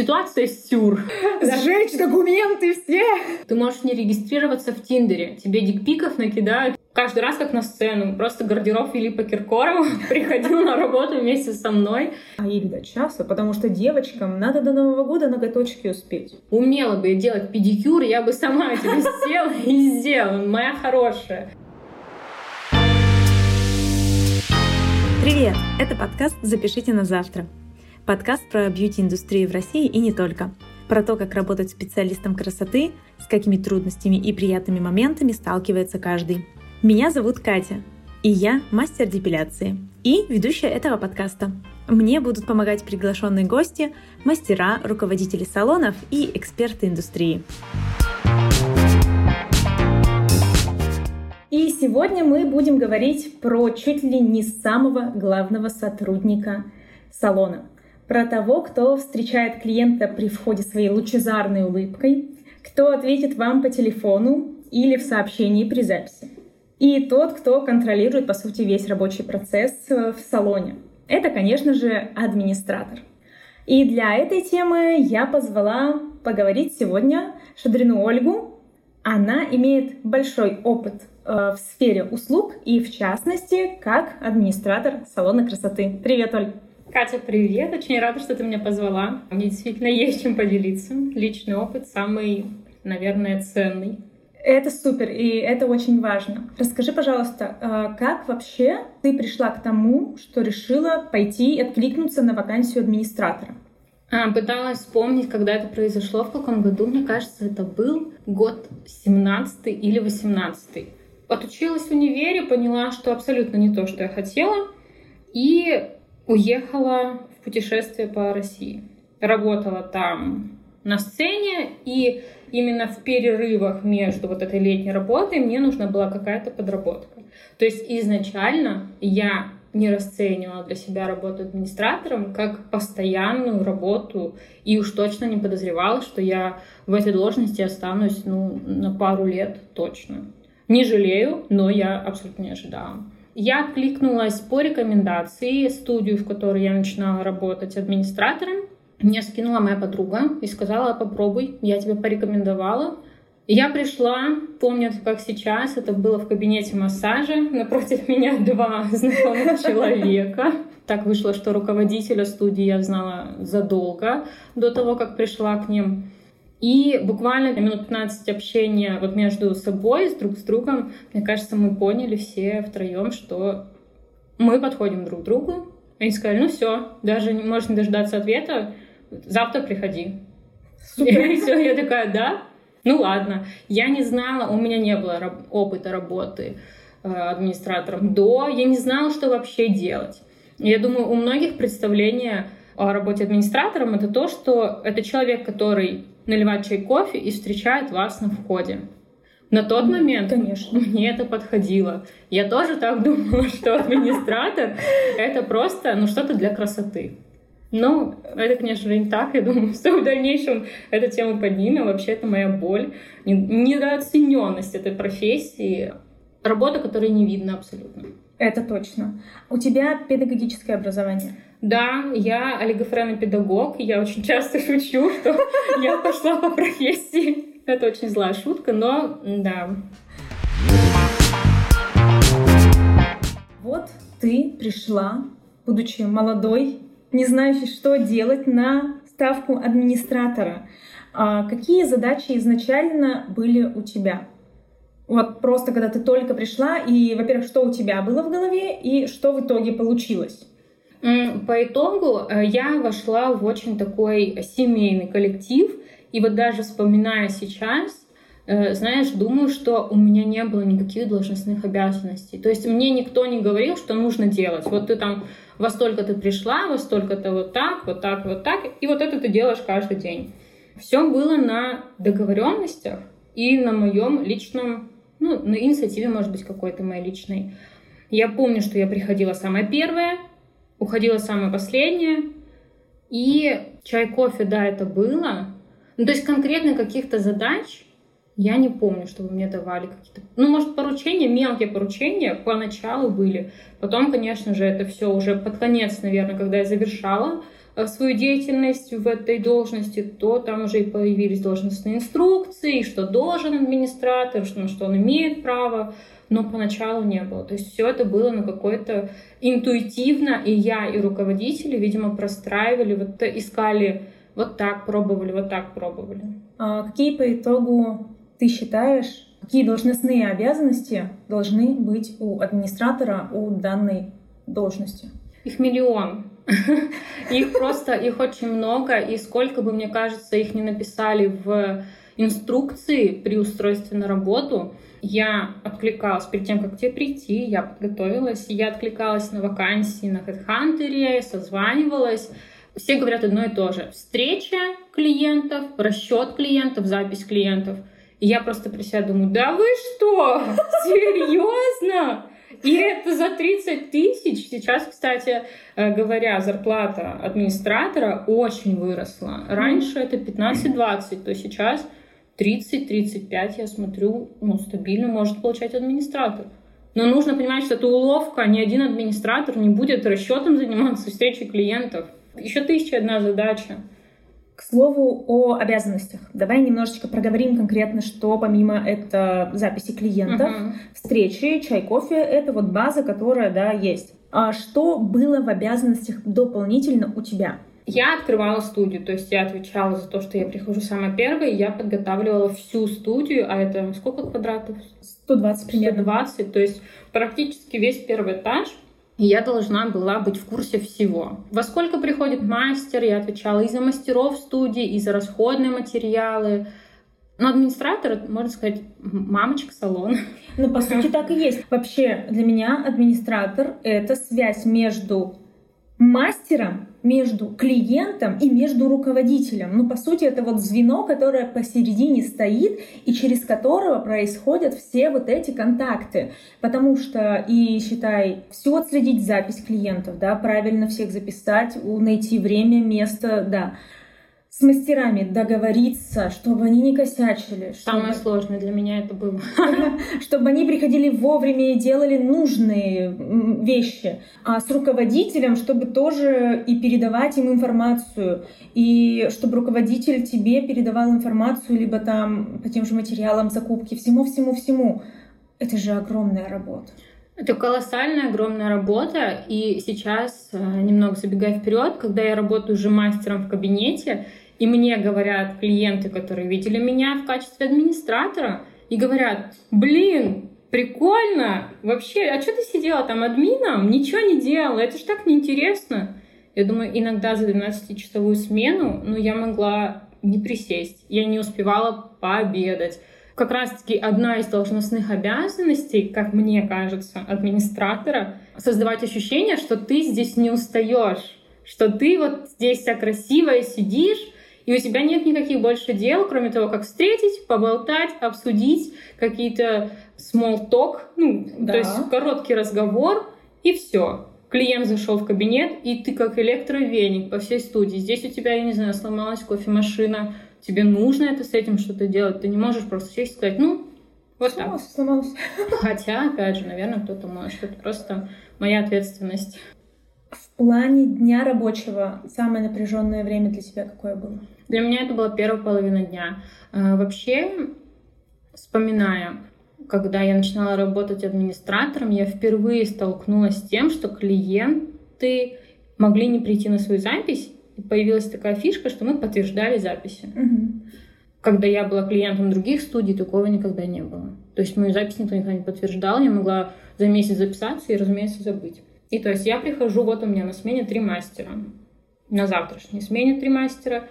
Ситуация сюр. Сжечь документы все. Ты можешь не регистрироваться в Тиндере. Тебе дикпиков накидают каждый раз как на сцену. Просто гардероб Филиппа Киркорова приходил на работу вместе со мной. А или до часа, потому что девочкам надо до Нового года ноготочки успеть. Умела бы делать педикюр, я бы сама тебе села и сделала, моя хорошая. Привет! Это подкаст «Запишите на завтра». Подкаст про бьюти-индустрию в России и не только. Про то, как работать специалистом красоты, с какими трудностями и приятными моментами сталкивается каждый. Меня зовут Катя, и я мастер депиляции и ведущая этого подкаста. Мне будут помогать приглашенные гости, мастера, руководители салонов и эксперты индустрии. И сегодня мы будем говорить про чуть ли не самого главного сотрудника салона. Про того, кто встречает клиента при входе своей лучезарной улыбкой, кто ответит вам по телефону или в сообщении при записи и тот, кто контролирует, по сути, весь рабочий процесс э, в салоне. Это, конечно же, администратор. И для этой темы я позвала поговорить сегодня Шадрину Ольгу. Она имеет большой опыт э, в сфере услуг и, в частности, как администратор салона красоты. Привет, Оль! Катя, привет! Очень рада, что ты меня позвала. Мне действительно есть чем поделиться. Личный опыт самый, наверное, ценный это супер, и это очень важно. Расскажи, пожалуйста, а, как вообще ты пришла к тому, что решила пойти и откликнуться на вакансию администратора? А, пыталась вспомнить, когда это произошло, в каком году. Мне кажется, это был год 17 или 18. Отучилась в универе, поняла, что абсолютно не то, что я хотела, и уехала в путешествие по России. Работала там на сцене, и именно в перерывах между вот этой летней работой мне нужна была какая-то подработка. То есть изначально я не расценивала для себя работу администратором как постоянную работу и уж точно не подозревала, что я в этой должности останусь ну, на пару лет точно. Не жалею, но я абсолютно не ожидала. Я откликнулась по рекомендации студию, в которой я начинала работать администратором. Мне скинула моя подруга и сказала, попробуй, я тебе порекомендовала. Я пришла, помню, как сейчас, это было в кабинете массажа, напротив меня два знакомых человека. Так вышло, что руководителя студии я знала задолго до того, как пришла к ним. И буквально минут 15 общения вот между собой, с друг с другом, мне кажется, мы поняли все втроем, что мы подходим друг к другу. Они сказали, ну все, даже не можешь не дождаться ответа, завтра приходи. И все, я такая, да? Ну ладно. Я не знала, у меня не было опыта работы э, администратором до, я не знала, что вообще делать. Я думаю, у многих представление о работе администратором это то, что это человек, который наливает чай кофе и встречает вас на входе. На тот момент Конечно. мне это подходило. Я тоже так думала, что администратор — это просто ну, что-то для красоты. Ну, это, конечно же, не так. Я думаю, что в дальнейшем эту тему поднимем. Вообще, это моя боль. Недооцененность этой профессии. Работа, которой не видно абсолютно. Это точно. У тебя педагогическое образование? Да, я олигофренопедагог. Я очень часто шучу, что я пошла по профессии. Это очень злая шутка, но да. Вот ты пришла, будучи молодой, не знающий, что делать на ставку администратора. А какие задачи изначально были у тебя? Вот просто когда ты только пришла, и, во-первых, что у тебя было в голове, и что в итоге получилось? По итогу э, я вошла в очень такой семейный коллектив, и вот даже вспоминая сейчас, э, знаешь, думаю, что у меня не было никаких должностных обязанностей. То есть мне никто не говорил, что нужно делать. Вот ты там во столько ты пришла, во столько-то вот так, вот так, вот так, и вот это ты делаешь каждый день. Все было на договоренностях и на моем личном, ну, на инициативе, может быть, какой-то моей личной. Я помню, что я приходила самая первая, уходила самая последняя, и чай, кофе, да, это было. Ну, то есть конкретно каких-то задач я не помню, чтобы мне давали какие-то... Ну, может, поручения, мелкие поручения поначалу были. Потом, конечно же, это все уже под конец, наверное, когда я завершала свою деятельность в этой должности, то там уже и появились должностные инструкции, что должен администратор, что, что он имеет право, но поначалу не было. То есть все это было на какой-то интуитивно, и я, и руководители, видимо, простраивали, вот искали вот так пробовали, вот так пробовали. А какие по итогу ты считаешь, какие должностные обязанности должны быть у администратора у данной должности? Их миллион. Их просто, их очень много, и сколько бы, мне кажется, их не написали в инструкции при устройстве на работу, я откликалась перед тем, как тебе прийти, я подготовилась, я откликалась на вакансии на HeadHunter, созванивалась. Все говорят одно и то же. Встреча клиентов, расчет клиентов, запись клиентов. И я просто при себе думаю, да вы что? Серьезно? И это за 30 тысяч. Сейчас, кстати, э, говоря, зарплата администратора очень выросла. Раньше это 15-20, то сейчас 30-35, я смотрю, ну, стабильно может получать администратор. Но нужно понимать, что это уловка. Ни один администратор не будет расчетом заниматься встречей клиентов. Еще тысяча одна задача. К слову о обязанностях. Давай немножечко проговорим конкретно, что помимо это записи клиентов, uh-huh. встречи, чай, кофе, это вот база, которая, да, есть. А что было в обязанностях дополнительно у тебя? Я открывала студию, то есть я отвечала за то, что я прихожу самая первая, я подготавливала всю студию, а это сколько квадратов? 120 примерно. 120, то есть практически весь первый этаж и я должна была быть в курсе всего. Во сколько приходит мастер, я отвечала и за мастеров студии, и за расходные материалы. Но администратор, можно сказать, мамочка салона. Ну, по сути, так и есть. Вообще, для меня администратор — это связь между мастером между клиентом и между руководителем. Ну, по сути, это вот звено, которое посередине стоит и через которого происходят все вот эти контакты. Потому что и, считай, все отследить запись клиентов, да, правильно всех записать, найти время, место, да с мастерами договориться, чтобы они не косячили. Самое чтобы... сложное для меня это было. Чтобы они приходили вовремя и делали нужные вещи. А с руководителем, чтобы тоже и передавать им информацию. И чтобы руководитель тебе передавал информацию, либо там по тем же материалам закупки, всему-всему-всему. Это же огромная работа. Это колоссальная, огромная работа. И сейчас, э, немного забегая вперед, когда я работаю уже мастером в кабинете, и мне говорят клиенты, которые видели меня в качестве администратора, и говорят, блин, прикольно, вообще, а что ты сидела там админом? Ничего не делала, это ж так неинтересно. Я думаю, иногда за 12-часовую смену, ну, я могла не присесть, я не успевала пообедать. Как раз-таки одна из должностных обязанностей, как мне кажется, администратора, создавать ощущение, что ты здесь не устаешь, что ты вот здесь вся красивая сидишь, и у тебя нет никаких больше дел, кроме того, как встретить, поболтать, обсудить какие-то small talk, ну, да. то есть короткий разговор, и все. Клиент зашел в кабинет, и ты как электровеник по всей студии. Здесь у тебя, я не знаю, сломалась кофемашина, тебе нужно это с этим что-то делать. Ты не можешь просто сесть и сказать, ну, вот сломалась, так. Сломалась. Хотя, опять же, наверное, кто-то может. Это просто моя ответственность. В плане дня рабочего самое напряженное время для тебя какое было? Для меня это была первая половина дня. А, вообще, вспоминая, когда я начинала работать администратором, я впервые столкнулась с тем, что клиенты могли не прийти на свою запись, и появилась такая фишка, что мы подтверждали записи. Угу. Когда я была клиентом других студий, такого никогда не было. То есть мою запись никто никогда не подтверждал, я могла за месяц записаться и, разумеется, забыть. И то есть я прихожу, вот у меня на смене три мастера. На завтрашней смене три мастера.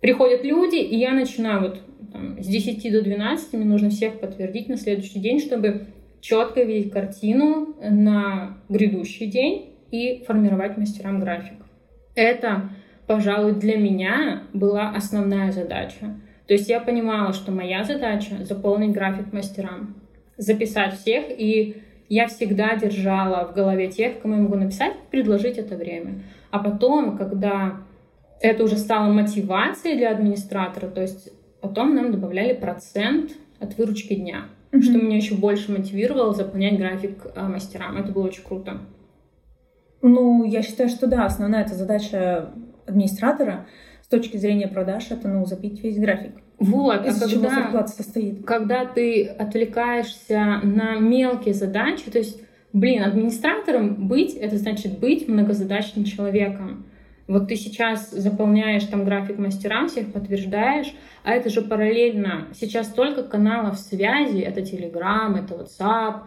Приходят люди, и я начинаю вот там, с 10 до 12, мне нужно всех подтвердить на следующий день, чтобы четко видеть картину на грядущий день и формировать мастерам график. Это, пожалуй, для меня была основная задача. То есть я понимала, что моя задача — заполнить график мастерам, записать всех и я всегда держала в голове тех, кому я могу написать, предложить это время. А потом, когда это уже стало мотивацией для администратора, то есть потом нам добавляли процент от выручки дня, mm-hmm. что меня еще больше мотивировало заполнять график а, мастерам. Это было очень круто. Ну, я считаю, что да, основная эта задача администратора с точки зрения продаж это, ну, запить весь график. Вот, Из а чего зарплата состоит. когда ты отвлекаешься на мелкие задачи, то есть, блин, администратором быть, это значит быть многозадачным человеком. Вот ты сейчас заполняешь там график мастерам, всех подтверждаешь, а это же параллельно. Сейчас столько каналов связи, это Telegram, это WhatsApp,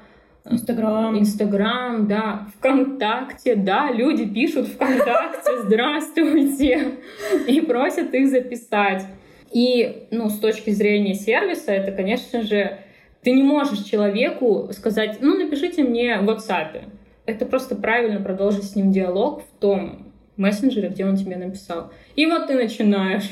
Инстаграм. Инстаграм, да, ВКонтакте, да, люди пишут ВКонтакте «Здравствуйте» и просят их записать. И, ну, с точки зрения сервиса, это, конечно же, ты не можешь человеку сказать, ну, напишите мне в WhatsApp. Это просто правильно продолжить с ним диалог в том мессенджере, где он тебе написал. И вот ты начинаешь.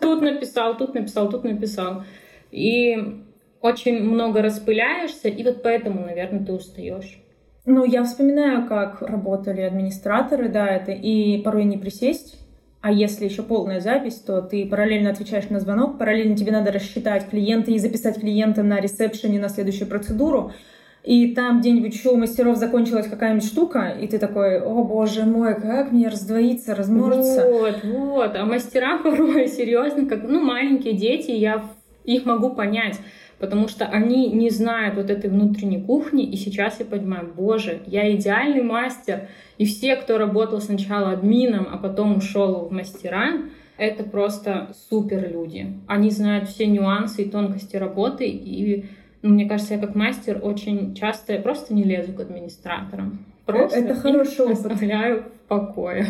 Тут написал, тут написал, тут написал. И очень много распыляешься, и вот поэтому, наверное, ты устаешь. Ну, я вспоминаю, как работали администраторы, да, это и порой не присесть, а если еще полная запись, то ты параллельно отвечаешь на звонок, параллельно тебе надо рассчитать клиента и записать клиента на ресепшене на следующую процедуру. И там где-нибудь еще у мастеров закончилась какая-нибудь штука, и ты такой, о боже мой, как мне раздвоиться, размножиться. Вот, вот. А мастера порой серьезно, как, ну, маленькие дети, я их могу понять потому что они не знают вот этой внутренней кухни, и сейчас я понимаю, боже, я идеальный мастер, и все, кто работал сначала админом, а потом ушел в мастера, это просто супер люди. Они знают все нюансы и тонкости работы, и ну, мне кажется, я как мастер очень часто я просто не лезу к администраторам. Просто это хороший опыт. оставляю в покое.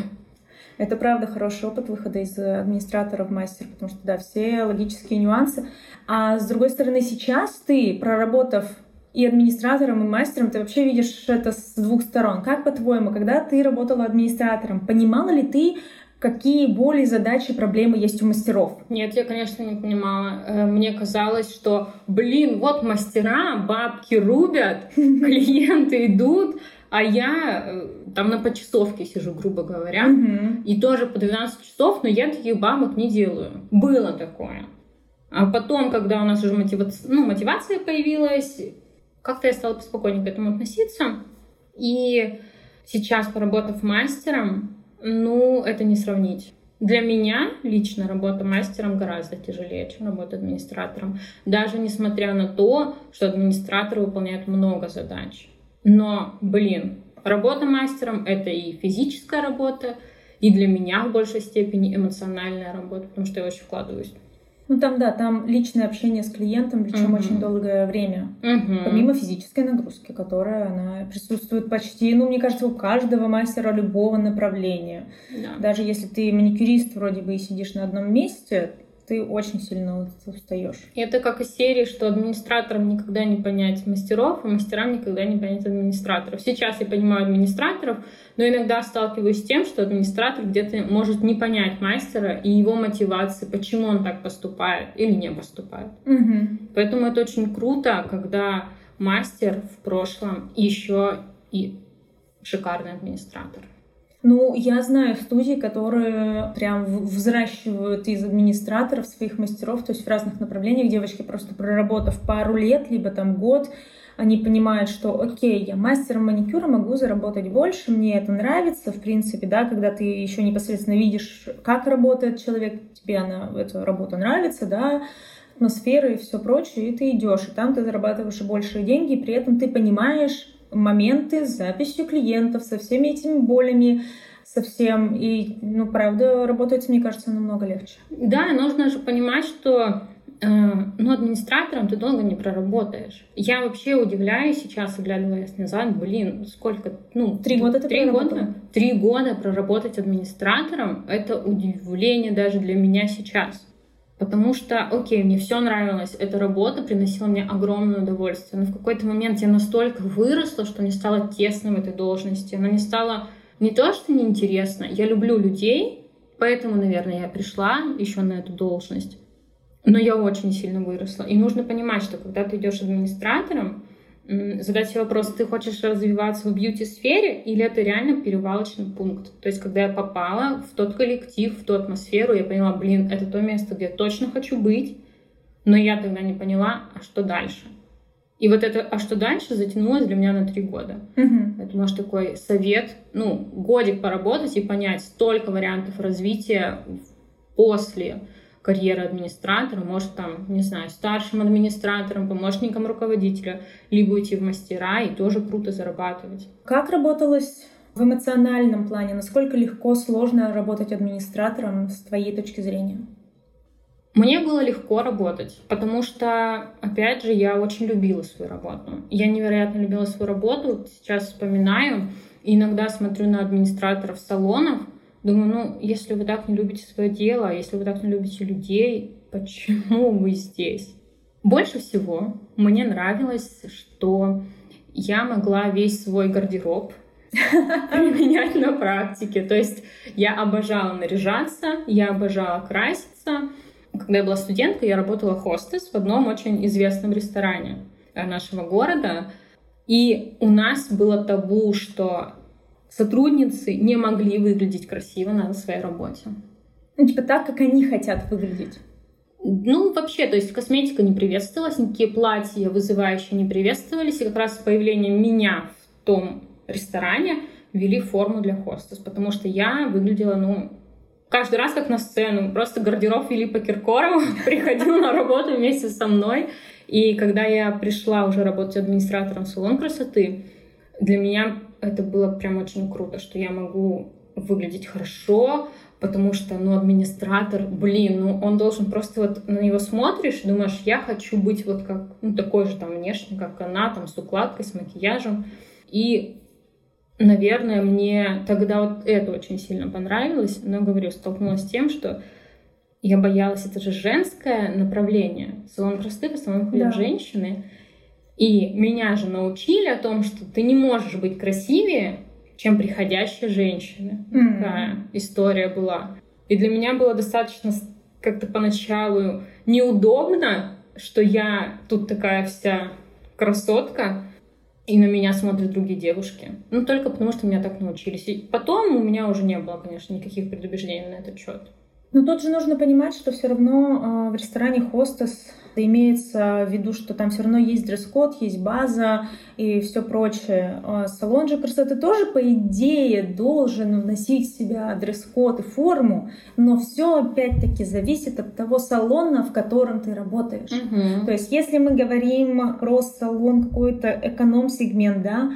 Это правда хороший опыт выхода из администратора в мастер, потому что, да, все логические нюансы. А с другой стороны, сейчас ты, проработав и администратором, и мастером, ты вообще видишь это с двух сторон. Как по-твоему, когда ты работала администратором, понимала ли ты, какие боли, задачи, проблемы есть у мастеров? Нет, я, конечно, не понимала. Э, мне казалось, что, блин, вот мастера, бабки рубят, клиенты идут, а я э, там на почасовке сижу, грубо говоря, и тоже по 12 часов, но я таких бабок не делаю. Было такое. А потом, когда у нас уже мотива- ну, мотивация появилась, как-то я стала поспокойнее к этому относиться. И сейчас, поработав мастером, ну, это не сравнить. Для меня лично работа мастером гораздо тяжелее, чем работа администратором. Даже несмотря на то, что администраторы выполняют много задач. Но, блин, работа мастером — это и физическая работа, и для меня в большей степени эмоциональная работа, потому что я очень вкладываюсь. Ну там, да, там личное общение с клиентом, причем Мгм. очень долгое время. Мгм. Помимо физической нагрузки, которая она присутствует почти, ну, мне кажется, у каждого мастера любого направления. Да. Даже если ты маникюрист вроде бы и сидишь на одном месте, ты очень сильно устаешь. Это как из серии, что администраторам никогда не понять мастеров, а мастерам никогда не понять администраторов. Сейчас я понимаю администраторов, но иногда сталкиваюсь с тем, что администратор где-то может не понять мастера и его мотивации, почему он так поступает или не поступает. Поэтому это очень круто, когда мастер в прошлом еще и шикарный администратор. Ну, я знаю студии, которые прям взращивают из администраторов своих мастеров, то есть в разных направлениях девочки просто проработав пару лет, либо там год, они понимают, что окей, я мастером маникюра могу заработать больше, мне это нравится, в принципе, да, когда ты еще непосредственно видишь, как работает человек, тебе она, эта работа нравится, да, атмосфера и все прочее, и ты идешь, и там ты зарабатываешь и большие деньги, и при этом ты понимаешь моменты с записью клиентов, со всеми этими болями, со всем. И, ну, правда, работать, мне кажется, намного легче. Да, нужно же понимать, что э, ну, администратором ты долго не проработаешь. Я вообще удивляюсь сейчас, оглядываясь назад, блин, сколько, ну... Три года ты Три года? Три года проработать администратором — это удивление даже для меня сейчас. Потому что, окей, мне все нравилось, эта работа приносила мне огромное удовольствие, но в какой-то момент я настолько выросла, что мне стало тесно в этой должности. Она не стала не то, что неинтересно, я люблю людей, поэтому, наверное, я пришла еще на эту должность. Но я очень сильно выросла. И нужно понимать, что когда ты идешь администратором, задать себе вопрос, ты хочешь развиваться в бьюти-сфере или это реально перевалочный пункт? То есть, когда я попала в тот коллектив, в ту атмосферу, я поняла, блин, это то место, где я точно хочу быть, но я тогда не поняла, а что дальше? И вот это, а что дальше, затянулось для меня на три года. Мгм. Это, может, такой совет, ну, годик поработать и понять столько вариантов развития после карьеры администратора, может, там, не знаю, старшим администратором, помощником руководителя, либо уйти в мастера и тоже круто зарабатывать. Как работалось в эмоциональном плане? Насколько легко, сложно работать администратором с твоей точки зрения? Мне было легко работать, потому что, опять же, я очень любила свою работу. Я невероятно любила свою работу. Сейчас вспоминаю, иногда смотрю на администраторов салонов, думаю, ну, если вы так не любите свое дело, если вы так не любите людей, почему вы здесь? Больше всего мне нравилось, что я могла весь свой гардероб применять на практике. То есть я обожала наряжаться, я обожала краситься. Когда я была студенткой, я работала хостес в одном очень известном ресторане нашего города. И у нас было табу, что сотрудницы не могли выглядеть красиво на своей работе. Ну, типа так, как они хотят выглядеть. Ну, вообще, то есть косметика не приветствовалась, никакие платья вызывающие не приветствовались, и как раз с появлением меня в том ресторане ввели форму для хостес, потому что я выглядела, ну, каждый раз как на сцену, просто гардероб Филиппа Киркорова приходил на работу вместе со мной, и когда я пришла уже работать администратором в салон красоты, для меня это было прям очень круто, что я могу выглядеть хорошо, потому что, ну, администратор, блин, ну, он должен просто вот на него смотришь, думаешь, я хочу быть вот как, ну, такой же там внешне, как она, там, с укладкой, с макияжем. И, наверное, мне тогда вот это очень сильно понравилось, но, говорю, столкнулась с тем, что я боялась, это же женское направление. Салон красоты в основном ходят Да. женщины. И меня же научили о том, что ты не можешь быть красивее, чем приходящая женщина. М. Такая история была. И для меня было достаточно как-то поначалу неудобно, что я тут такая вся красотка, и на меня смотрят другие девушки. Ну, только потому, что меня так научились. И потом у меня уже не было, конечно, никаких предубеждений на этот счет. Но тут же нужно понимать, что все равно э, в ресторане хостес имеется в виду, что там все равно есть дресс-код, есть база и все прочее. А салон же красоты тоже, по идее, должен вносить в себя дресс-код и форму, но все опять-таки зависит от того салона, в котором ты работаешь. То есть, если мы говорим про салон какой-то эконом-сегмент, да,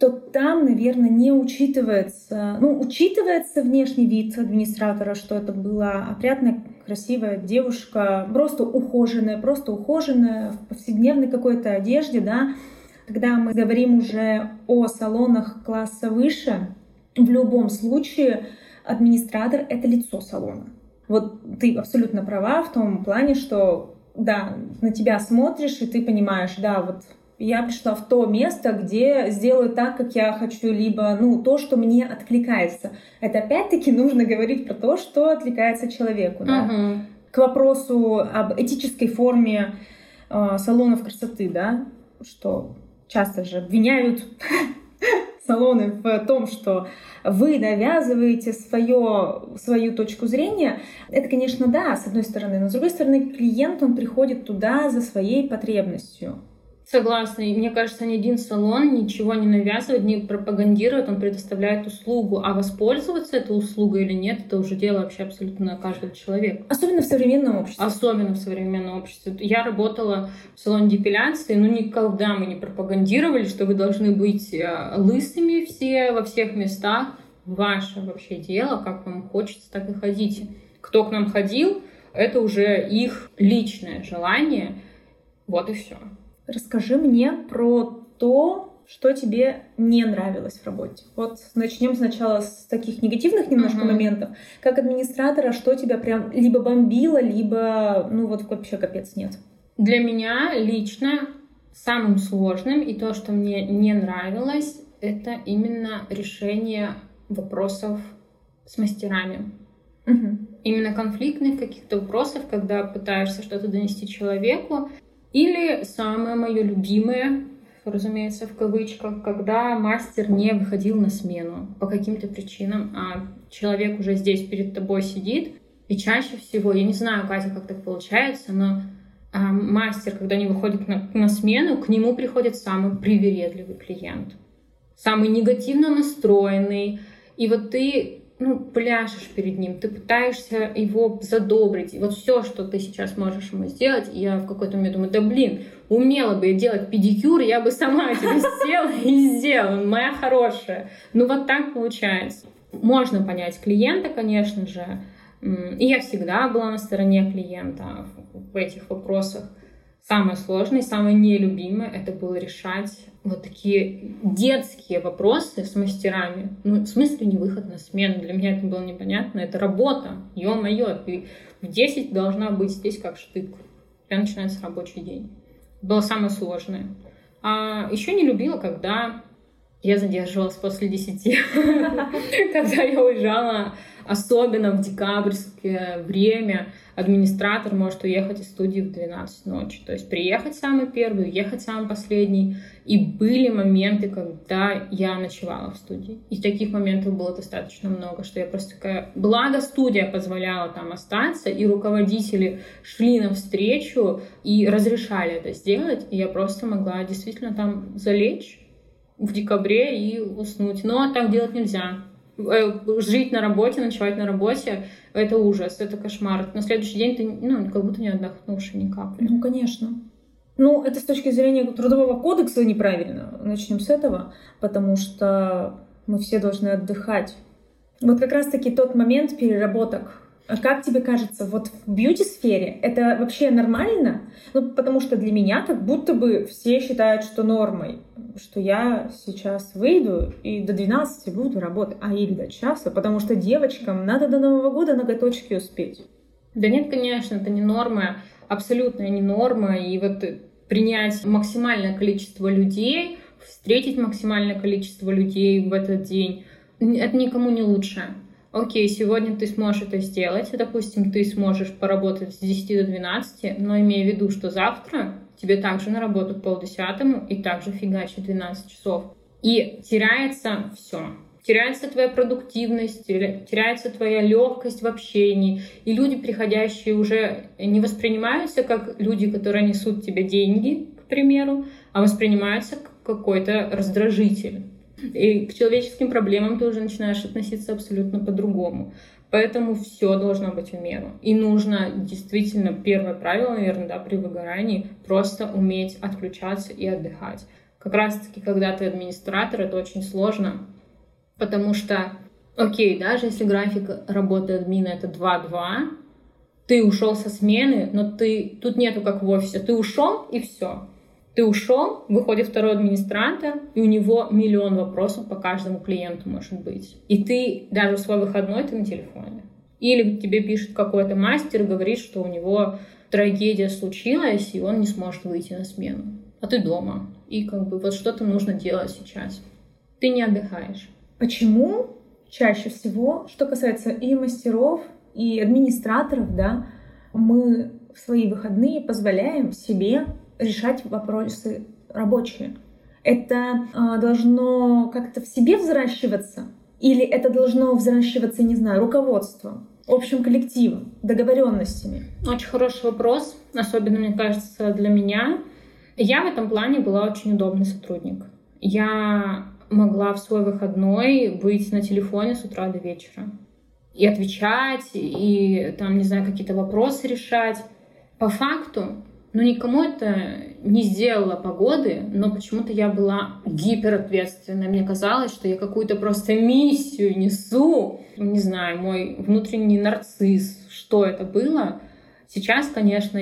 то там, наверное, не учитывается, ну, учитывается внешний вид администратора, что это была опрятная, красивая девушка, просто ухоженная, просто ухоженная в повседневной какой-то одежде, да. Когда мы говорим уже о салонах класса выше, в любом случае администратор — это лицо салона. Вот ты абсолютно права в том плане, что да, на тебя смотришь, и ты понимаешь, да, вот я пришла в то место, где сделаю так, как я хочу, либо, ну, то, что мне откликается. Это опять-таки нужно говорить про то, что откликается человеку, да. Мгм. К вопросу об этической форме э, салонов красоты, да, что часто же обвиняют салоны в том, что вы навязываете свое, свою точку зрения. Это, конечно, да, с одной стороны, но с другой стороны, клиент, он приходит туда за своей потребностью. Согласна. И мне кажется, ни один салон ничего не навязывает, не пропагандирует, он предоставляет услугу. А воспользоваться этой услугой или нет, это уже дело вообще абсолютно каждого человека. Особенно в современном обществе. Особенно в современном обществе. Я работала в салоне депиляции, но никогда мы не пропагандировали, что вы должны быть э, лысыми все во всех местах. Ваше вообще дело, как вам хочется, так и ходите. Кто к нам ходил, это уже их личное желание. Вот и все. Расскажи мне про то, что тебе не нравилось в работе. Вот начнем сначала с таких негативных немножко Мгм. моментов. Как администратора, что тебя прям либо бомбило, либо, ну вот вообще капец нет. Для меня лично самым сложным и то, что мне не нравилось, это именно решение вопросов с мастерами. Мгм. Именно конфликтных каких-то вопросов, когда пытаешься что-то донести человеку. Или самое мое любимое, разумеется, в кавычках, когда мастер не выходил на смену по каким-то причинам, а человек уже здесь перед тобой сидит, и чаще всего, я не знаю, Катя, как так получается, но а мастер, когда не выходит на, на смену, к нему приходит самый привередливый клиент, самый негативно настроенный. И вот ты ну, пляшешь перед ним, ты пытаешься его задобрить. Вот все, что ты сейчас можешь ему сделать, я в какой-то момент думаю, да блин, умела бы я делать педикюр, я бы сама тебе села и сделала, моя хорошая. Ну вот так получается. Можно понять клиента, конечно же, и я всегда была на стороне клиента в этих вопросах. Самое сложное, самое нелюбимое — это было решать вот такие детские вопросы с мастерами. Ну, в смысле не выход на смену? Для меня это было непонятно. Это работа. Ё-моё, ты в 10 должна быть здесь как штык. У начинается рабочий день. Было самое сложное. А еще не любила, когда я задерживалась после 10. Когда я уезжала Особенно в декабрьское время администратор может уехать из студии в 12 ночи. То есть приехать самый первый, уехать самый последний. И были моменты, когда я ночевала в студии. И таких моментов было достаточно много, что я просто такая... Благо студия позволяла там остаться, и руководители шли навстречу и разрешали это сделать. И я просто могла действительно там залечь в декабре и уснуть. Но так делать нельзя. Э, жить на работе, ночевать на работе, это ужас, это кошмар. На следующий день ты, ну, как будто не отдохнувший ни капли. Ну, конечно. Ну, это с точки зрения трудового кодекса неправильно. Начнем с этого, потому что мы все должны отдыхать. Вот как раз-таки тот момент переработок как тебе кажется, вот в бьюти-сфере это вообще нормально? Ну, потому что для меня как будто бы все считают, что нормой, что я сейчас выйду и до 12 буду работать, а или до часа, потому что девочкам надо до Нового года ноготочки успеть. Да нет, конечно, это не норма, абсолютно не норма, и вот принять максимальное количество людей, встретить максимальное количество людей в этот день, это никому не лучше окей, сегодня ты сможешь это сделать, допустим, ты сможешь поработать с 10 до 12, но имея в виду, что завтра тебе также на работу полдесятому и также фигачить 12 часов. И теряется все. Теряется твоя продуктивность, теряется твоя легкость в общении. И люди, приходящие, уже не воспринимаются как люди, которые несут тебе деньги, к примеру, а воспринимаются как какой-то раздражитель. И к человеческим проблемам ты уже начинаешь относиться абсолютно по-другому. Поэтому все должно быть в меру. И нужно действительно, первое правило, наверное, да, при выгорании, просто уметь отключаться и отдыхать. Как раз-таки, когда ты администратор, это очень сложно, потому что, окей, даже если график работы админа это 2-2, ты ушел со смены, но ты тут нету как в офисе, ты ушел и все. Ты ушел, выходит второй администратор, и у него миллион вопросов по каждому клиенту может быть. И ты даже в свой выходной ты на телефоне. Или тебе пишет какой-то мастер говорит, что у него трагедия случилась, и он не сможет выйти на смену. А ты дома. И как бы вот что-то нужно делать сейчас. Ты не отдыхаешь. Почему чаще всего, что касается и мастеров, и администраторов, да, мы в свои выходные позволяем себе решать вопросы рабочие. Это э, должно как-то в себе взращиваться, или это должно взращиваться, не знаю, руководством, общим коллективом, договоренностями? Очень хороший вопрос, особенно, мне кажется, для меня. Я в этом плане была очень удобный сотрудник. Я могла в свой выходной быть на телефоне с утра до вечера и отвечать, и там, не знаю, какие-то вопросы решать. По факту но никому это не сделало погоды, но почему-то я была гиперответственной. Мне казалось, что я какую-то просто миссию несу. Не знаю, мой внутренний нарцисс, что это было. Сейчас, конечно,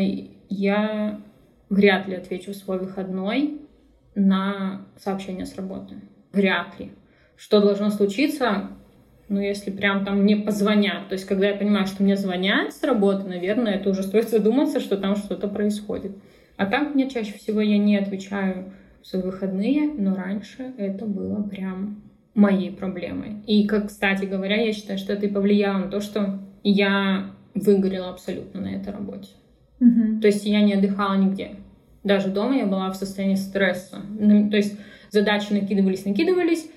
я вряд ли отвечу свой выходной на сообщение с работы. Вряд ли. Что должно случиться, ну, если прям там мне позвонят. То есть, когда я понимаю, что мне звонят с работы, наверное, это уже стоит задуматься, что там что-то происходит. А так мне чаще всего я не отвечаю в свои выходные, но раньше это было прям моей проблемой. И, как, кстати говоря, я считаю, что это и повлияло на то, что я выгорела абсолютно на этой работе. Угу. То есть я не отдыхала нигде. Даже дома я была в состоянии стресса. Ну, то есть задачи накидывались, накидывались,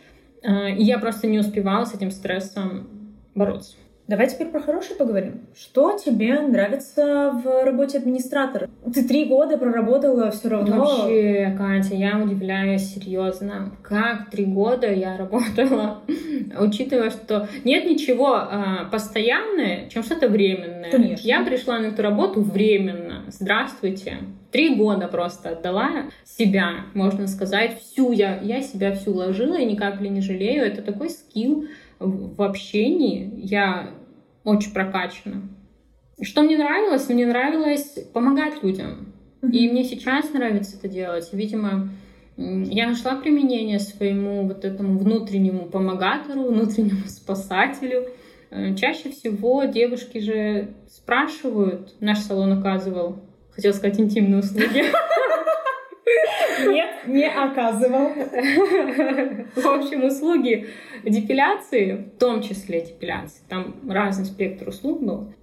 и я просто не успевала с этим стрессом бороться. Давай теперь про хорошее поговорим. Что тебе нравится в работе администратора? Ты три года проработала все равно. Вообще, Катя, я удивляюсь серьезно. Как три года я работала, учитывая, что нет ничего а, постоянное, чем что-то временное. Конечно. Я пришла на эту работу временно. Здравствуйте. Три года просто отдала себя, можно сказать, всю я, я себя всю ложила и ни капли не жалею. Это такой скилл в общении. Я очень прокачана. Что мне нравилось? Мне нравилось помогать людям. И мне сейчас нравится это делать. Видимо, я нашла применение своему вот этому внутреннему помогатору, внутреннему спасателю. Э, Чаще всего девушки же спрашивают, наш салон оказывал, хотел сказать, интимные услуги. Нет, не оказывал. В общем, услуги депиляции, в том числе депиляции, там разный спектр услуг был.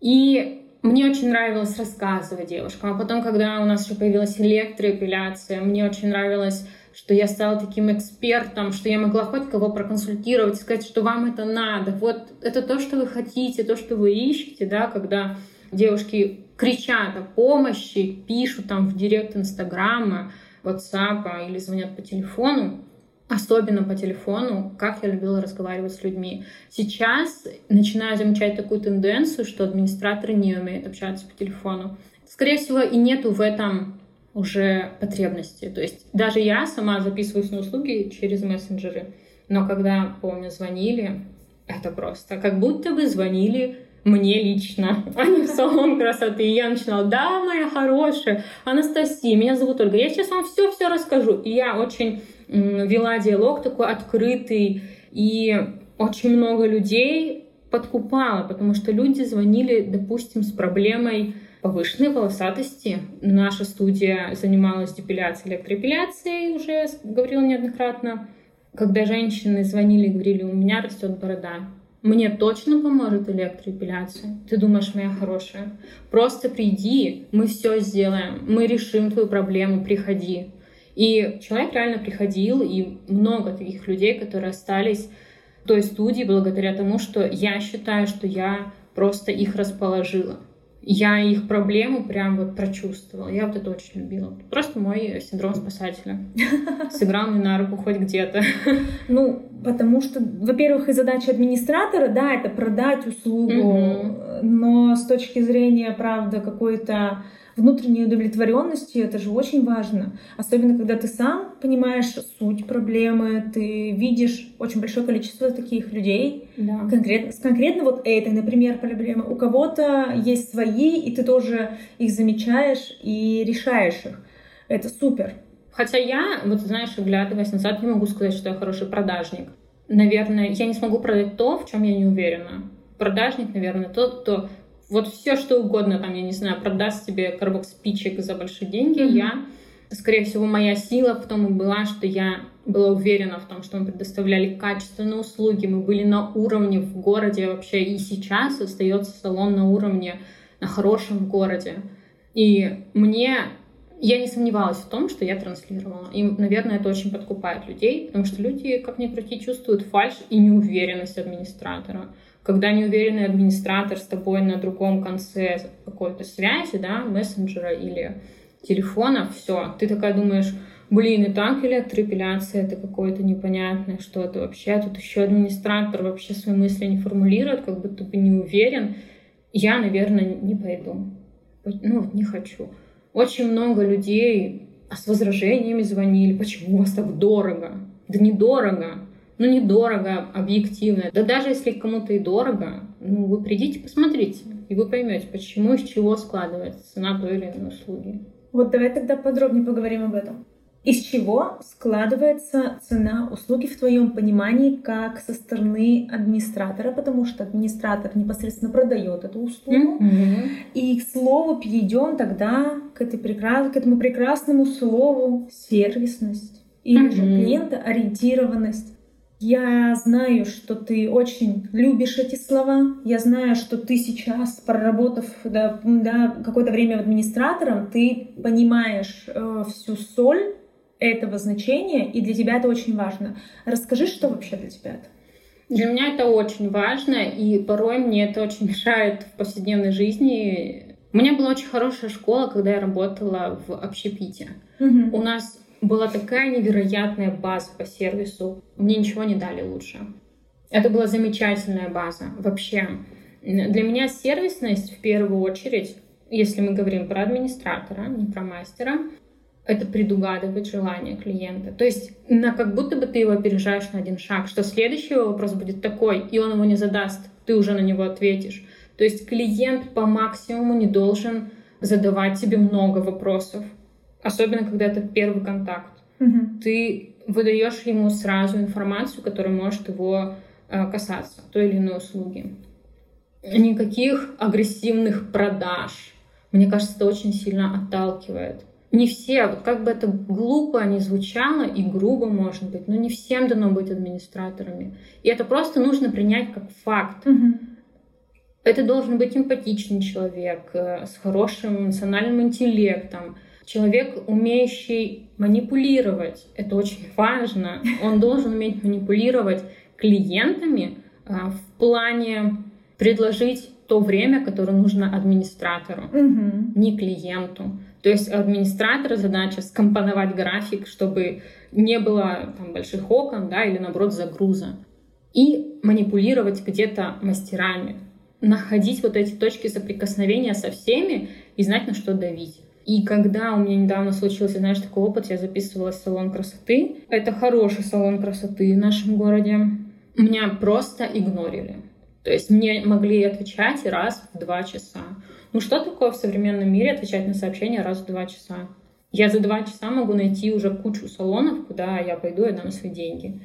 И мне очень нравилось рассказывать девушкам. А потом, когда у нас еще появилась электроэпиляция, мне очень нравилось, что я стала таким экспертом, что я могла хоть кого проконсультировать, сказать, что вам это надо. Вот это то, что вы хотите, то, что вы ищете, да, когда девушки кричат о помощи, пишут там в директ Инстаграма, Ватсапа или звонят по телефону, особенно по телефону, как я любила разговаривать с людьми. Сейчас начинаю замечать такую тенденцию, что администраторы не умеют общаться по телефону. Скорее всего, и нету в этом уже потребности. То есть даже я сама записываюсь на услуги через мессенджеры, но когда, помню, звонили, это просто как будто бы звонили мне лично, а не в салон красоты. И я начинала, да, моя хорошая, Анастасия, меня зовут Ольга, я сейчас вам все-все расскажу. И я очень вела диалог такой открытый, и очень много людей подкупала, потому что люди звонили, допустим, с проблемой повышенной волосатости. Наша студия занималась депиляцией, электроэпиляцией, уже говорила неоднократно. Когда женщины звонили и говорили, у меня растет борода, мне точно поможет электроэпиляция. Ты думаешь, моя хорошая? Просто приди, мы все сделаем, мы решим твою проблему, приходи. И человек реально приходил, и много таких людей, которые остались в той студии благодаря тому, что я считаю, что я просто их расположила. Я их проблему прям вот прочувствовала. Я вот это очень любила. Просто мой синдром спасателя. Сыграл мне на руку хоть где-то. Ну, потому что, во-первых, и задача администратора, да, это продать услугу, Мгм. но с точки зрения, правда, какой-то внутренней удовлетворенности, это же очень важно. Особенно, когда ты сам понимаешь суть проблемы, ты видишь очень большое количество таких людей, Да. конкретно, с конкретно вот этой, например, проблемой. У кого-то есть свои, и ты тоже их замечаешь и решаешь их. Это супер. Хотя я, вот знаешь, оглядываясь назад, не могу сказать, что я хороший продажник. Наверное, я не смогу продать то, в чем я не уверена. Продажник, наверное, тот, кто вот все что угодно, там, я не знаю, продаст тебе коробок спичек за большие деньги. Мгм. Я, скорее всего, моя сила в том и была, что я была уверена в том, что мы предоставляли качественные услуги, мы были на уровне в городе вообще, и сейчас остается салон на уровне, на хорошем городе. И мне я не сомневалась в том, что я транслировала. И, наверное, это очень подкупает людей, потому что люди, как ни крути, чувствуют фальш и неуверенность администратора. Когда неуверенный администратор с тобой на другом конце какой-то связи, да, мессенджера или телефона, все, ты такая думаешь, блин, и так электроэпиляция, это какое-то непонятное что-то вообще. Тут еще администратор вообще свои мысли не формулирует, как будто бы не уверен. Я, наверное, не пойду. Ну, не хочу. Очень много людей с возражениями звонили. Почему у вас так дорого? Да недорого. Ну, недорого, объективно. Да даже если кому-то и дорого, ну, вы придите, посмотрите, и вы поймете, почему, из чего складывается цена той или иной услуги. Вот давай тогда подробнее поговорим об этом. Из чего складывается цена услуги в твоем понимании как со стороны администратора, потому что администратор непосредственно продает эту услугу. И к слову перейдем тогда к, этой прекрас... к этому прекрасному слову сервисность или же Мгм. клиентоориентированность. Я знаю, что ты очень любишь эти слова. Я знаю, что ты сейчас, проработав да, да, какое-то время администратором, ты понимаешь э, всю соль этого значения, и для тебя это очень важно. Расскажи, что вообще для тебя это? Для меня это очень важно, и порой мне это очень мешает в повседневной жизни. У меня была очень хорошая школа, когда я работала в общепите. Мгм. У нас была такая невероятная база по сервису. Мне ничего не дали лучше. Это была замечательная база. Вообще, для меня сервисность в первую очередь, если мы говорим про администратора, не про мастера, это предугадывать желание клиента. То есть на как будто бы ты его опережаешь на один шаг, что следующий его вопрос будет такой, и он его не задаст, ты уже на него ответишь. То есть клиент по максимуму не должен задавать тебе много вопросов, особенно когда это первый контакт. Мгм. Ты выдаешь ему сразу информацию, которая может его э, касаться, той или иной услуги. Никаких агрессивных продаж. Мне кажется, это очень сильно отталкивает. Не все, вот как бы это глупо не звучало и грубо, может быть, но не всем дано быть администраторами. И это просто нужно принять как факт. Мгм. Это должен быть эмпатичный человек э, с хорошим эмоциональным интеллектом, человек, умеющий манипулировать. Это очень важно. Он должен уметь манипулировать клиентами а, в плане предложить то время, которое нужно администратору, Мгм. не клиенту. То есть администратора задача скомпоновать график, чтобы не было там, больших окон да, или наоборот загруза. И манипулировать где-то мастерами. Находить вот эти точки соприкосновения со всеми и знать, на что давить. И когда у меня недавно случился, знаешь, такой опыт, я записывалась в салон красоты. Это хороший салон красоты в нашем городе. Меня просто игнорили. То есть мне могли отвечать раз в два часа. Ну что такое в современном мире отвечать на сообщения раз в два часа? Я за два часа могу найти уже кучу салонов, куда я пойду и дам свои деньги.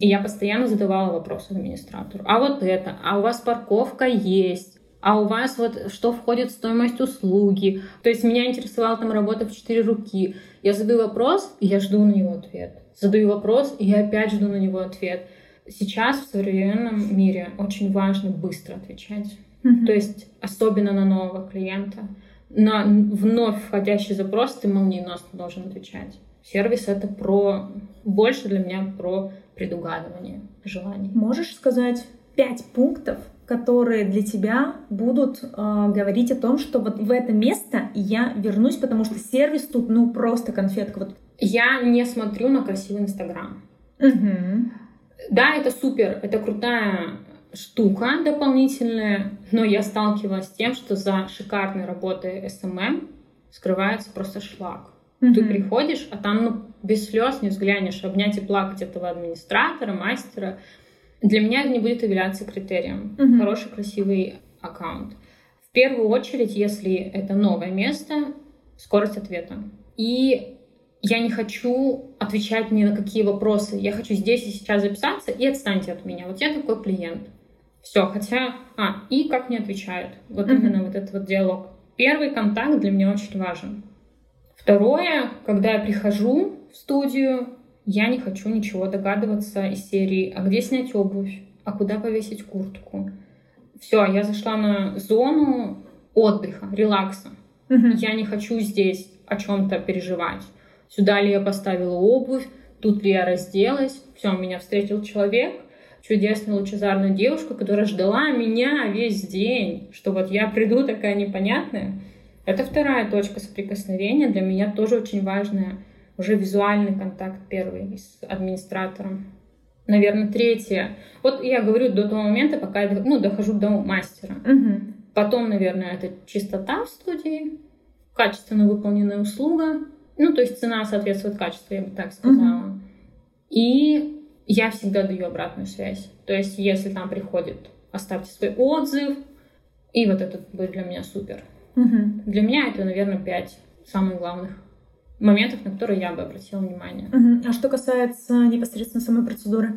И я постоянно задавала вопрос администратору. А вот это, а у вас парковка есть? А у вас вот что входит в стоимость услуги? То есть меня интересовала там работа в четыре руки. Я задаю вопрос, и я жду на него ответ. Задаю вопрос, и я опять жду на него ответ. Сейчас в современном мире очень важно быстро отвечать. Мгм. То есть особенно на нового клиента. На вновь входящий запрос ты молниеносно должен отвечать. Сервис — это про... Больше для меня про предугадывание желаний. Можешь сказать пять пунктов, которые для тебя будут э, говорить о том, что вот в это место я вернусь, потому что сервис тут ну просто конфетка. Вот. Я не смотрю на красивый Инстаграм. Мгм. Да, это супер, это крутая штука дополнительная, но я сталкивалась с тем, что за шикарной работой SMM скрывается просто шлак. Ты Мгм. приходишь, а там ну, без слез не взглянешь, обнять и плакать этого администратора, мастера. Для меня это не будет являться критерием. Мгм. Хороший, красивый аккаунт. В первую очередь, если это новое место, скорость ответа. И я не хочу отвечать ни на какие вопросы. Я хочу здесь и сейчас записаться, и отстаньте от меня. Вот я такой клиент. Все, хотя... А, и как мне отвечают. Вот Мгм. именно вот этот вот диалог. Первый контакт для меня очень важен. Второе, когда я прихожу в студию, я не хочу ничего догадываться из серии «А где снять обувь? А куда повесить куртку?» Все, я зашла на зону отдыха, релакса. Мгм. Я не хочу здесь о чем-то переживать. Сюда ли я поставила обувь, тут ли я разделась. Все, меня встретил человек, чудесная лучезарная девушка, которая ждала меня весь день, что вот я приду такая непонятная. Это вторая точка соприкосновения, для меня тоже очень важная. Уже визуальный контакт первый с администратором. Наверное, третье. Вот я говорю до того момента, пока я ну, дохожу до мастера. Мгм. Потом, наверное, это чистота в студии, качественно выполненная услуга. Ну, то есть цена соответствует качеству, я бы так сказала. И я всегда даю обратную связь. То есть, если там приходит, оставьте свой отзыв. И вот это будет для меня супер. Мгм. Для меня это, наверное, пять самых главных моментов, на которые я бы обратила внимание. Мгм. А что касается непосредственно самой процедуры?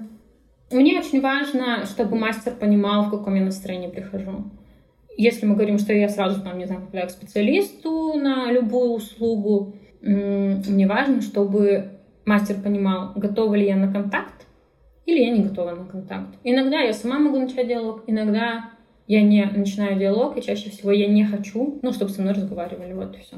Мне очень важно, чтобы мастер понимал, в каком я настроении прихожу. Если мы говорим, что я сразу там, не знаю, попадаю к специалисту на любую услугу, мне важно, чтобы мастер понимал, готова ли я на контакт или я не готова на контакт. Иногда я сама могу начать диалог, иногда я не начинаю диалог, и чаще всего я не хочу, ну, чтобы со мной разговаривали, вот и все.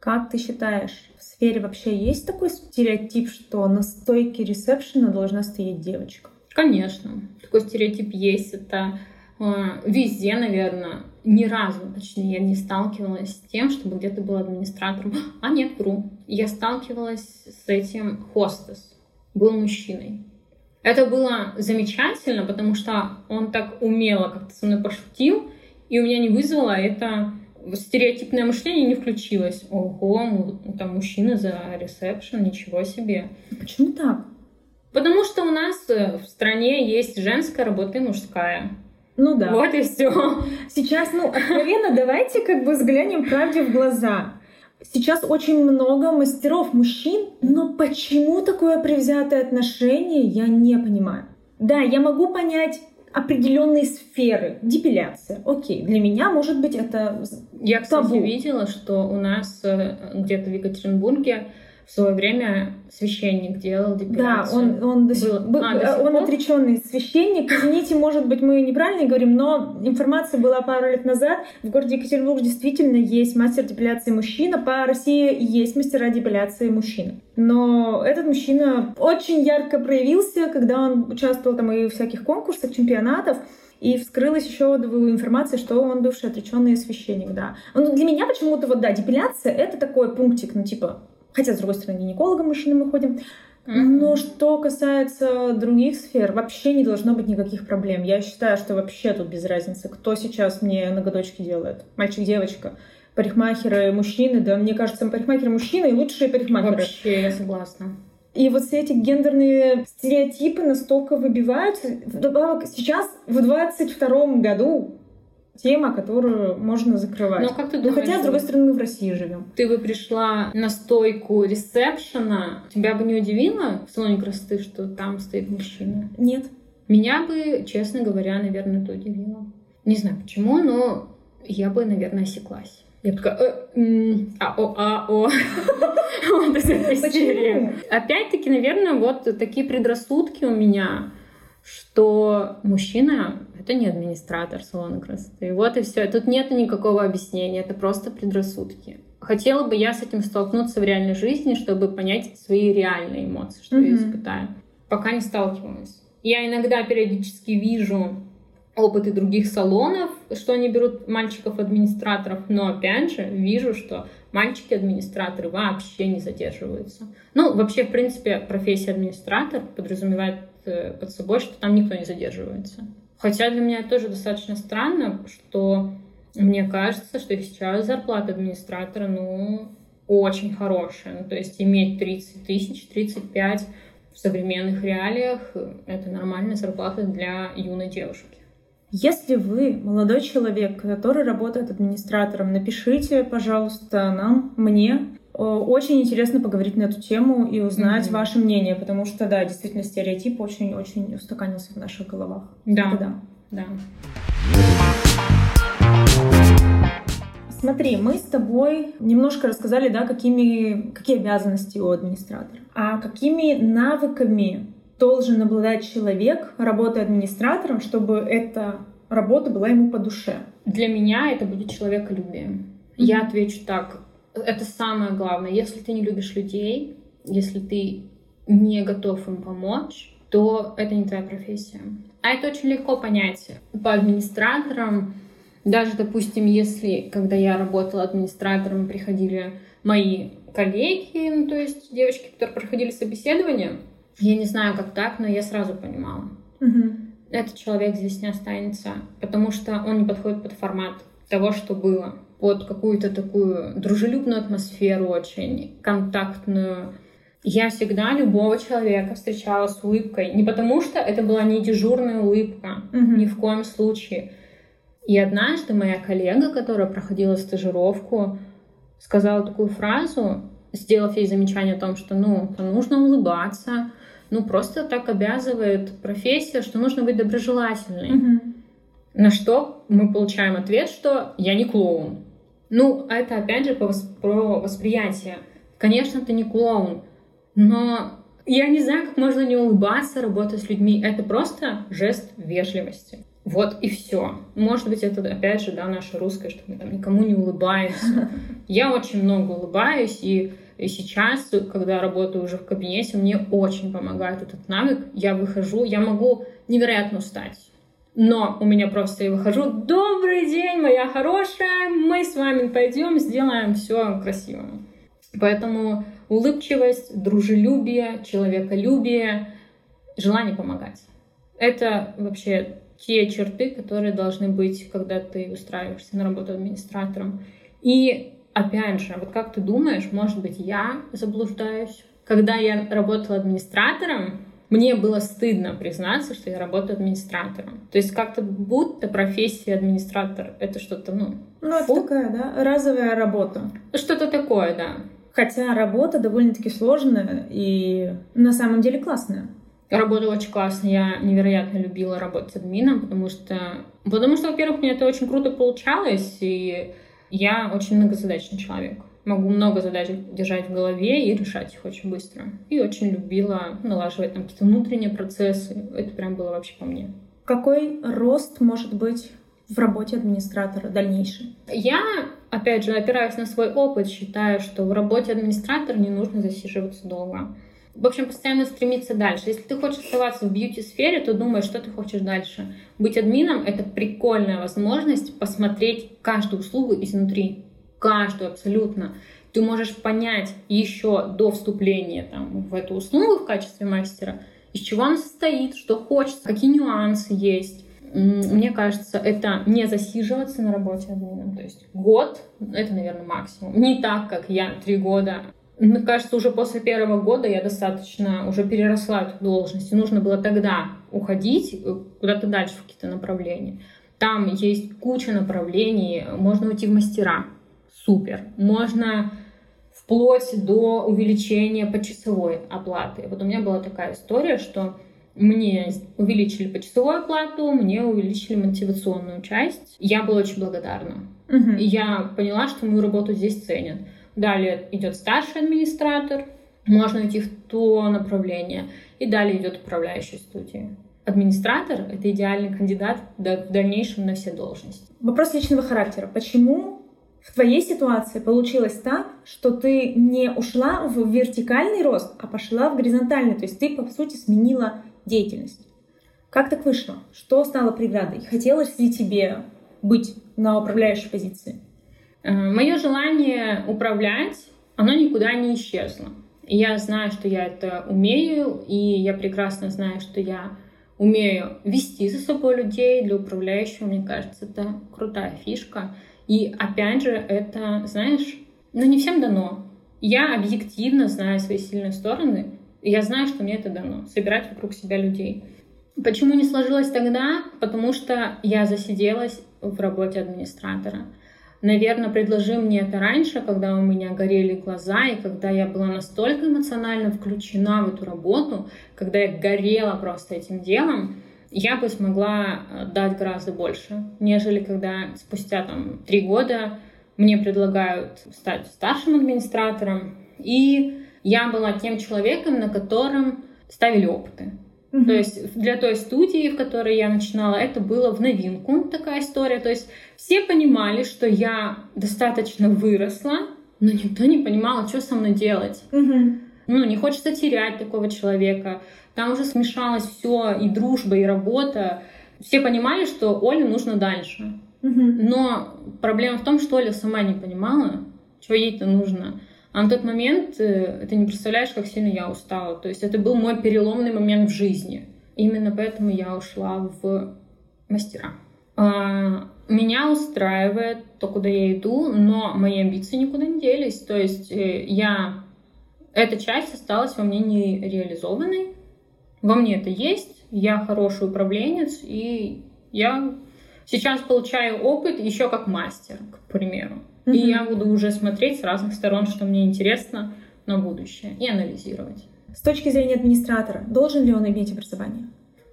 Как ты считаешь, в сфере вообще есть такой стереотип, что на стойке ресепшена должна стоять девочка? Конечно. Такой стереотип есть. Это э, везде, наверное. Ни разу, точнее, я не сталкивалась с тем, чтобы где-то был администратором. А нет, вру. Я сталкивалась с этим хостес. Был мужчиной. Это было замечательно, потому что он так умело как-то со мной пошутил, и у меня не вызвало это стереотипное мышление не включилось. Ого, там мужчина за ресепшн, ничего себе. Почему так? Потому что у нас э, в стране есть женская работа и мужская. Ну да. Вот и все. Сейчас, ну, откровенно, давайте как бы взглянем правде в глаза. Сейчас очень много мастеров мужчин, но почему такое привзятое отношение, я не понимаю. Да, я могу понять определенные сферы. Депиляция. Окей, для меня, может быть, это Я, кстати, табу. видела, что у нас э, где-то в Екатеринбурге в свое время священник делал Да, депиляцию. он, он, до сих, Был- был- а, до сих он пор? отреченный священник. Извините, может быть, мы неправильно говорим, но информация была пару лет назад. В городе Екатеринбург действительно есть мастер депиляции мужчина. По России есть мастера депиляции мужчины. Но этот мужчина очень ярко проявился, когда он участвовал там и в всяких конкурсах, чемпионатов. И вскрылась еще информация, что он бывший отреченный священник, да. Ну, для меня почему-то вот, да, депиляция — это такой пунктик, ну, типа, хотя, с другой стороны, гинекологом мужчины мы ходим, но что касается других сфер, вообще не должно быть никаких проблем. Я считаю, что вообще тут без разницы, кто сейчас мне ноготочки делает. Мальчик, девочка. Парикмахеры, мужчины, да, мне кажется, парикмахеры мужчины и лучшие парикмахеры. Вообще, я согласна. И вот все эти гендерные стереотипы настолько выбиваются. Вдобавок, сейчас, в 22 году, тема, которую можно закрывать. Но как ты Ну, думаешь, хотя, с другой стороны, мы в России живем. ты бы пришла на стойку ресепшена, тебя бы не удивило в салоне красоты, что там стоит мужчина? Нет. Меня бы, честно говоря, наверное, это удивило. Не знаю почему, но я бы, наверное, осеклась. Я бы такая, э, а-о, а-о. Почему? Опять-таки, наверное, вот такие предрассудки у меня, что мужчина — это не администратор салона красоты. Вот и все. Тут нет никакого объяснения, это просто предрассудки. Хотела бы я с этим столкнуться в реальной жизни, чтобы понять свои реальные эмоции, что я Мгм. испытаю. Пока не сталкивалась. Я иногда периодически вижу опыты других салонов, что они берут мальчиков-администраторов, но опять же вижу, что мальчики-администраторы вообще не задерживаются. Ну, вообще, в принципе, профессия администратор подразумевает под собой, что там никто не задерживается. Хотя для меня тоже достаточно странно, что мне кажется, что сейчас зарплата администратора, ну, очень хорошая. Ну, то есть иметь 30 тысяч, 35 в современных реалиях э, — это нормальная зарплата для юной девушки. Если вы молодой человек, который работает администратором, напишите, пожалуйста, нам, мне. Э, Очень интересно поговорить на эту тему и узнать Мгм. ваше мнение, потому что, да, действительно, стереотип очень-очень устаканился в наших головах. Да, Это да. да. Смотри, мы с тобой немножко рассказали, да, какими, какие обязанности у администратора. А какими навыками должен обладать человек, работая администратором, чтобы эта работа была ему по душе? Для меня это будет человеколюбие. Я отвечу так. Это самое главное. Если ты не любишь людей, если ты не готов им помочь, то это не твоя профессия. А это очень легко понять. По администраторам, даже, допустим, если, когда я работала администратором, приходили мои коллеги, ну, то есть девочки, которые проходили собеседование, я не знаю, как так, но я сразу понимала. Мгм. Этот человек здесь не останется, потому что он не подходит под формат того, что было. Под какую-то такую дружелюбную атмосферу очень, контактную. Я всегда любого человека встречала с улыбкой. Не потому что это была не дежурная улыбка, Мгм. ни в коем случае. И однажды моя коллега, которая проходила стажировку, сказала такую фразу, сделав ей замечание о том, что ну, нужно улыбаться, ну просто так обязывает профессия, что нужно быть доброжелательной. Мгм. На что мы получаем ответ, что я не клоун. Ну, это опять же про восприятие. Конечно, ты не клоун, но я не знаю, как можно не улыбаться, работать с людьми. Это просто жест вежливости. Вот и все. Может быть, это опять же, да, наше русское, что мы там никому не улыбаемся. Я очень много улыбаюсь, и И сейчас, когда работаю уже в кабинете, мне очень помогает этот навык. Я выхожу, я могу невероятно устать. Но у меня просто я выхожу, добрый день, моя хорошая, мы с вами пойдем, сделаем все красиво. Поэтому улыбчивость, дружелюбие, человеколюбие, желание помогать. Это вообще те черты, которые должны быть, когда ты устраиваешься на работу администратором. И опять же, вот как ты думаешь, может быть, я заблуждаюсь? Когда я работала администратором, мне было стыдно признаться, что я работаю администратором. То есть как-то будто профессия администратор — это что-то, ну... Ну, это такая, да, разовая работа. Что-то такое, да. Хотя работа довольно-таки сложная и на самом деле классная. Работа очень классная. Я невероятно любила работать админом, потому что, потому что, во-первых, мне это очень круто получалось, и я очень многозадачный человек. Могу много задач держать в голове и решать их очень быстро. И очень любила налаживать там какие-то внутренние процессы. Это прям было вообще по мне. Какой рост может быть в работе администратора дальнейший? Я, опять же, опираясь на свой опыт, считаю, что в работе администратора не нужно засиживаться долго в общем, постоянно стремиться дальше. Если ты хочешь оставаться в бьюти-сфере, то думай, что ты хочешь дальше. Быть админом — это прикольная возможность посмотреть каждую услугу изнутри. Каждую абсолютно. Ты можешь понять еще до вступления там, в эту услугу в качестве мастера, из чего она состоит, что хочется, какие нюансы есть. Мне кажется, это не засиживаться на работе админом. То есть год — это, наверное, максимум. Не так, как я три года мне кажется, уже после первого года я достаточно уже переросла эту должность. И нужно было тогда уходить э, куда-то дальше в какие-то направления. Там есть куча направлений. Можно уйти в мастера. Супер. Можно вплоть до увеличения почасовой оплаты. Вот у меня была такая история, что мне увеличили почасовую оплату, мне увеличили мотивационную часть. Я была очень благодарна. Угу. И я поняла, что мою работу здесь ценят. Далее идет старший администратор, можно идти в то направление. И далее идет управляющая студия. Администратор — это идеальный кандидат в дальнейшем на все должности. Вопрос личного характера. Почему в твоей ситуации получилось так, что ты не ушла в вертикальный рост, а пошла в горизонтальный? То есть ты, по сути, сменила деятельность. Как так вышло? Что стало преградой? Хотелось ли тебе быть на управляющей позиции? Э, Мое желание управлять, оно никуда не исчезло. я знаю, что я это умею, и я прекрасно знаю, что я умею вести за собой людей. Для управляющего, мне кажется, это крутая фишка. И опять же, это, знаешь, ну не всем дано. Я объективно знаю свои сильные стороны, и я знаю, что мне это дано. Собирать вокруг себя людей. Почему не сложилось тогда? Потому что я засиделась в работе администратора. Наверное, предложи мне это раньше, когда у меня горели глаза, и когда я была настолько эмоционально включена в эту работу, когда я горела просто этим делом, я бы смогла э, дать гораздо больше, нежели когда спустя там три года мне предлагают стать старшим администратором, и я была тем человеком, на котором ставили опыты. Mm-hmm. То есть для той студии, в которой я начинала, это было в новинку такая история. То есть все понимали, что я достаточно выросла, но никто не понимал, что со мной делать. Mm-hmm. Ну, не хочется терять такого человека. Там уже смешалось все, и дружба, и работа. Все понимали, что Оле нужно дальше. Но проблема в том, что Оля сама не понимала, что ей-то нужно. А на тот момент э, ты не представляешь, как сильно я устала. То есть это был мой переломный момент в жизни. Именно поэтому я ушла в мастера. А, меня устраивает то, куда я иду, но мои амбиции никуда не делись. То есть э, я... Эта часть осталась во мне нереализованной. Во мне это есть. Я хороший управленец, и я сейчас получаю опыт еще как мастер, к примеру. Mm-hmm. И я буду уже смотреть с разных сторон, что мне интересно на будущее, и анализировать. С точки зрения администратора, должен ли он иметь образование?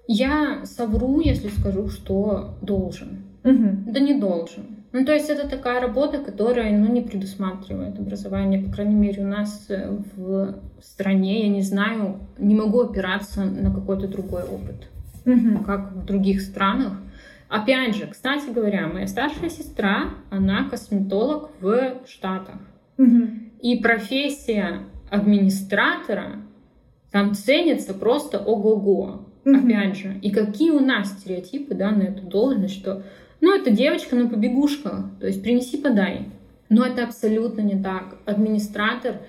Я совру, если скажу, что должен. Угу. Да не должен. Ну, то есть это такая работа, которая, ну, не предусматривает образование. По крайней мере, у нас э, в стране, я не знаю, не могу опираться на какой-то другой опыт, угу. как в других странах. Опять же, кстати говоря, моя старшая сестра, она косметолог в Штатах. Угу. И профессия администратора там ценится просто ого-го. Mm-hmm. Опять же, и какие у нас стереотипы да, на эту должность, что ну, это девочка на побегушках, то есть принеси, подай. Но это абсолютно не так. Администратор,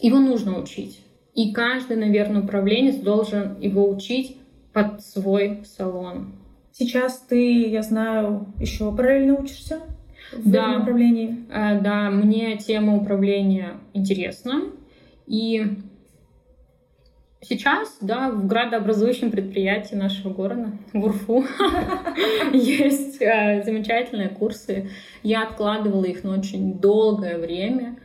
его нужно учить. И каждый, наверное, управленец должен его учить под свой салон. Сейчас ты, я знаю, еще параллельно учишься в да. этом направлении? А, да, мне тема управления интересна. И Сейчас, да, в градообразующем предприятии нашего города, в Урфу, есть э, замечательные курсы. Я откладывала их на очень долгое время.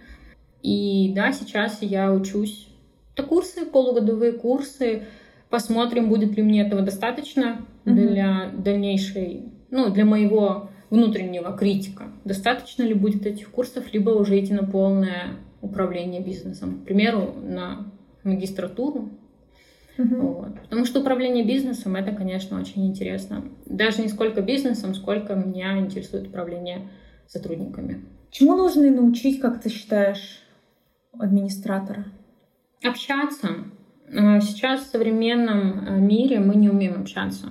И да, сейчас я учусь. Это курсы, полугодовые курсы. Посмотрим, будет ли мне этого достаточно для дальнейшей, ну, для моего внутреннего критика. Достаточно ли будет этих курсов, либо уже идти на полное управление бизнесом. К примеру, на магистратуру Мгм. вот. Потому что управление бизнесом это, конечно, очень интересно. Даже не сколько бизнесом, сколько меня интересует управление сотрудниками. Чему нужно научить, как ты считаешь, администратора? Общаться. Э, Сейчас в современном э, мире мы не умеем общаться.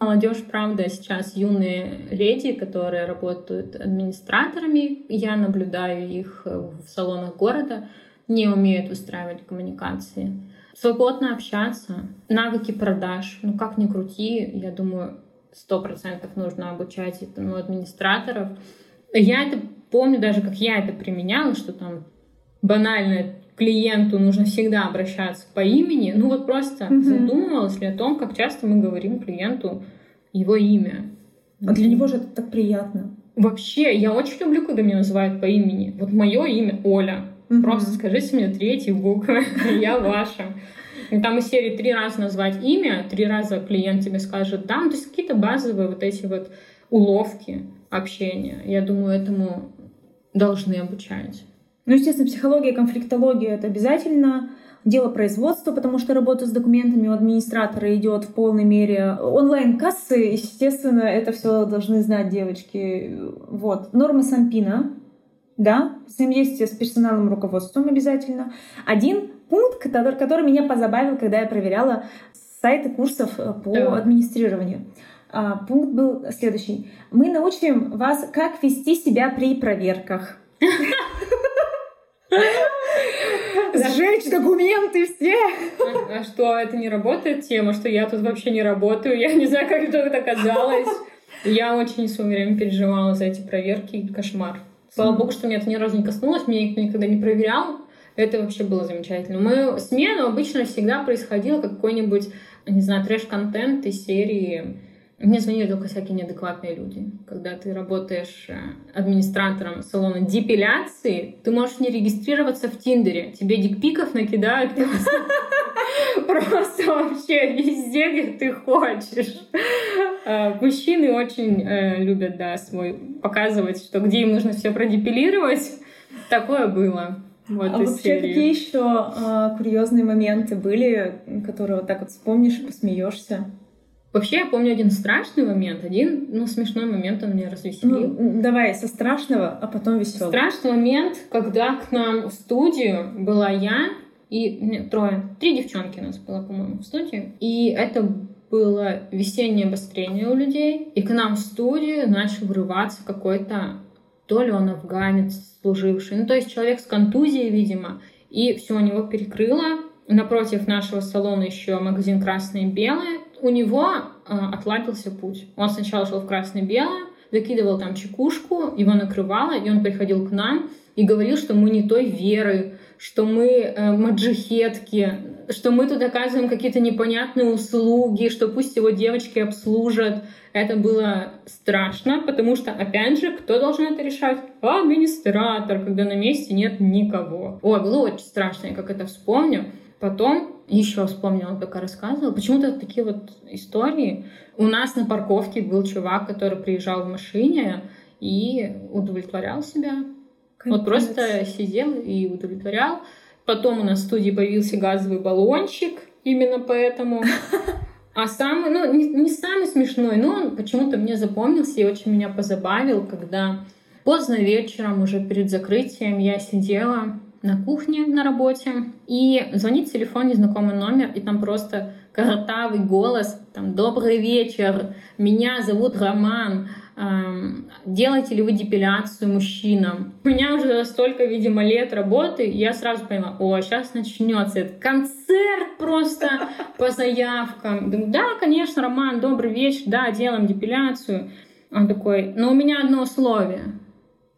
Молодежь, правда, сейчас юные леди, которые работают администраторами, я наблюдаю их э, в салонах города, не умеют устраивать коммуникации. Свободно общаться, навыки продаж, ну как ни крути, я думаю, сто процентов нужно обучать этому администраторов. Я это помню даже, как я это применяла, что там банально клиенту нужно всегда обращаться по имени. Ну вот просто Мгм. задумывалась ли о том, как часто мы говорим клиенту его имя. А для него же это так приятно. Вообще, я очень люблю, когда меня называют по имени. Вот мое имя Оля. Мгм. Просто скажите мне третьи буквы, и я ваша. Там из серии три раза назвать имя, три раза клиент тебе скажет да. Ну, то есть какие-то базовые вот эти вот уловки общения. Я думаю, этому должны обучать. Ну, естественно, психология, конфликтология — это обязательно дело производства, потому что работа с документами у администратора идет в полной мере. Онлайн-кассы, естественно, это все должны знать девочки. Вот. Нормы Санпина, да, взаимодействие с персоналом руководством обязательно. Один пункт, который, который меня позабавил, когда я проверяла сайты курсов э, по Да. администрированию. А, пункт был следующий. Мы научим вас, как вести себя при проверках. Сжечь документы все. А, а что, это не работает тема, что я тут вообще не работаю? Я не знаю, как это оказалось. Я очень время переживала за эти проверки. Кошмар. Слава богу, что меня это ни разу не коснулось, меня никто никогда не проверял. Это вообще было замечательно. Мою смену обычно всегда происходило как какой-нибудь, не знаю, трэш-контент из серии мне звонили только всякие неадекватные люди. Когда ты работаешь э, администратором салона депиляции, ты можешь не регистрироваться в Тиндере. Тебе дикпиков накидают просто, вообще везде, где ты хочешь. Э, Мужчины очень э, любят, да, свой показывать, что где им нужно все продепилировать. Такое было. Вот А вообще, серии. какие еще а, курьезные моменты были, которые вот так вот вспомнишь и посмеешься? Вообще, я помню один страшный момент, один, ну, смешной момент он меня развеселил. Ну, давай со страшного, а потом веселого. Страшный момент, когда к нам в студию была я и нет, трое, три девчонки у нас было, по-моему, в студии. И это было весеннее обострение у людей. И к нам в студию начал врываться какой-то, то ли он афганец служивший, ну то есть человек с контузией, видимо. И все у него перекрыло. Напротив нашего салона еще магазин «Красное и белое». У него э, отладился путь. Он сначала шел в «Красное и белое», закидывал там чекушку, его накрывало, и он приходил к нам и говорил, что мы не той веры, что мы э, маджихетки, что мы тут оказываем какие-то непонятные услуги, что пусть его девочки обслужат. Это было страшно, потому что, опять же, кто должен это решать? Администратор, когда на месте нет никого. Ой, было очень страшно, я как это вспомню. Потом еще вспомнила, пока рассказывала. Почему-то такие вот истории. У нас на парковке был чувак, который приезжал в машине и удовлетворял себя. Вот Капец. просто сидел и удовлетворял. Потом у нас в студии появился газовый баллончик, именно поэтому. А самый, ну, не, не самый смешной, но он почему-то мне запомнился и очень меня позабавил, когда поздно вечером, уже перед закрытием, я сидела на кухне на работе, и звонит телефон, незнакомый номер, и там просто коротавый голос, там «Добрый вечер, меня зовут Роман, эм, делаете ли вы депиляцию мужчинам?» У меня уже столько, видимо, лет работы, я сразу поняла, о, сейчас начнется этот концерт просто по заявкам. Думаю, да, конечно, Роман, добрый вечер, да, делаем депиляцию. Он такой, но у меня одно условие.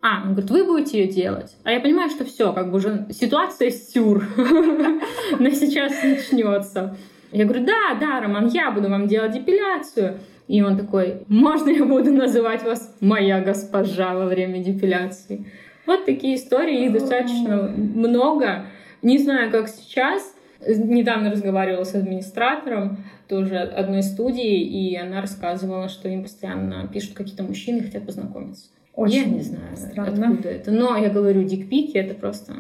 А, он говорит, вы будете ее делать. А я понимаю, что все, как бы уже ситуация сюр. Но сейчас начнется. Я говорю, да, да, Роман, я буду вам делать депиляцию. И он такой, можно я буду называть вас моя госпожа во время депиляции? Вот такие истории, их достаточно много. Не знаю, как сейчас. Недавно разговаривала с администратором тоже одной студии, и она рассказывала, что им постоянно пишут какие-то мужчины, хотят познакомиться. Очень я не знаю, странно. откуда это. Но я говорю, дикпики — это просто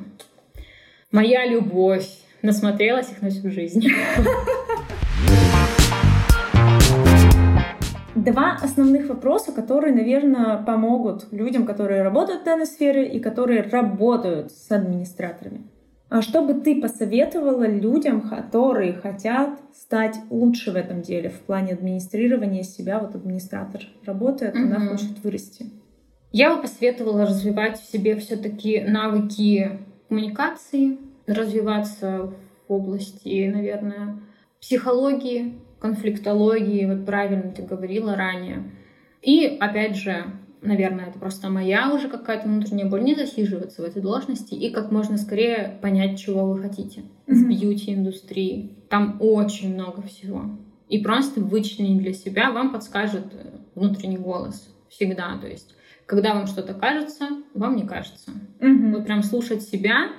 моя любовь. Насмотрелась их на всю жизнь. Два основных вопроса, которые, наверное, помогут людям, которые работают в данной сфере и которые работают с администраторами. А что бы ты посоветовала людям, которые хотят стать лучше в этом деле, в плане администрирования себя? Вот администратор работает, mm-hmm. она хочет вырасти. Я бы посоветовала развивать в себе все-таки навыки коммуникации, развиваться в области, наверное, психологии, конфликтологии, вот правильно ты говорила ранее. И, опять же, наверное, это просто моя уже какая-то внутренняя боль, не засиживаться в этой должности и как можно скорее понять, чего вы хотите mm-hmm. в бьюти-индустрии. Там очень много всего. И просто вычленить для себя вам подскажет внутренний голос всегда. То есть когда вам что-то кажется, вам не кажется. Угу. Вот прям слушать себя.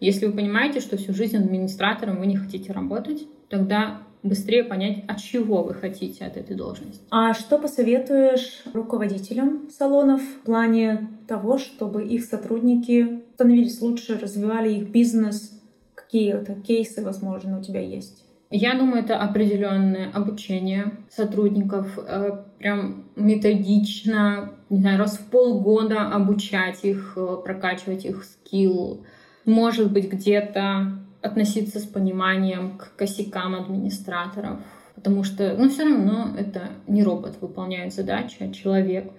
Если вы понимаете, что всю жизнь администратором вы не хотите работать, тогда быстрее понять, от чего вы хотите от этой должности. А что посоветуешь руководителям салонов в плане того, чтобы их сотрудники становились лучше, развивали их бизнес? Какие-то кейсы, возможно, у тебя есть? Я думаю, это определенное обучение сотрудников, э, прям методично, не знаю, раз в полгода обучать их, э, прокачивать их скилл. Может быть, где-то относиться с пониманием к косякам администраторов, потому что, ну, все равно это не робот выполняет задачи, а человек.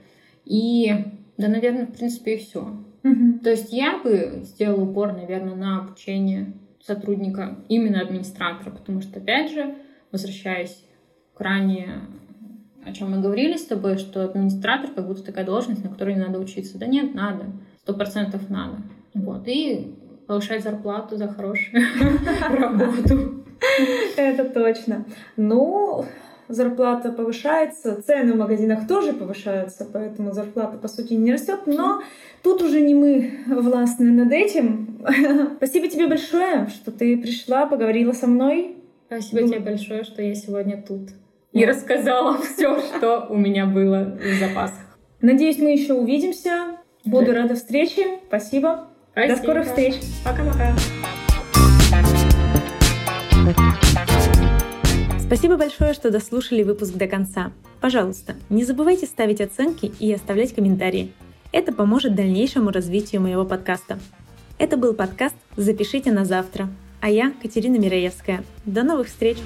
И, да, наверное, в принципе, и все. Mm-hmm. То есть я бы сделала упор, наверное, на обучение сотрудника, именно администратора, потому что, опять же, возвращаясь к ранее, о чем мы говорили с тобой, что администратор как будто такая должность, на которой не надо учиться. Да нет, надо. Сто процентов надо. Вот. И повышать зарплату за хорошую работу. Это точно. Ну, зарплата повышается, цены в магазинах тоже повышаются, поэтому зарплата, по сути, не растет. Но тут уже не мы властны над этим. Спасибо тебе большое, что ты пришла, поговорила со мной. Спасибо тебе большое, что я сегодня тут и рассказала все, что у меня было в запасах. Надеюсь, мы еще увидимся. Буду рада встрече. Спасибо. Спасибо. До скорых встреч. Пока-пока. Спасибо большое, что дослушали выпуск до конца. Пожалуйста, не забывайте ставить оценки и оставлять комментарии. Это поможет дальнейшему развитию моего подкаста. Это был подкаст «Запишите на завтра». А я Катерина Мираевская. До новых встреч!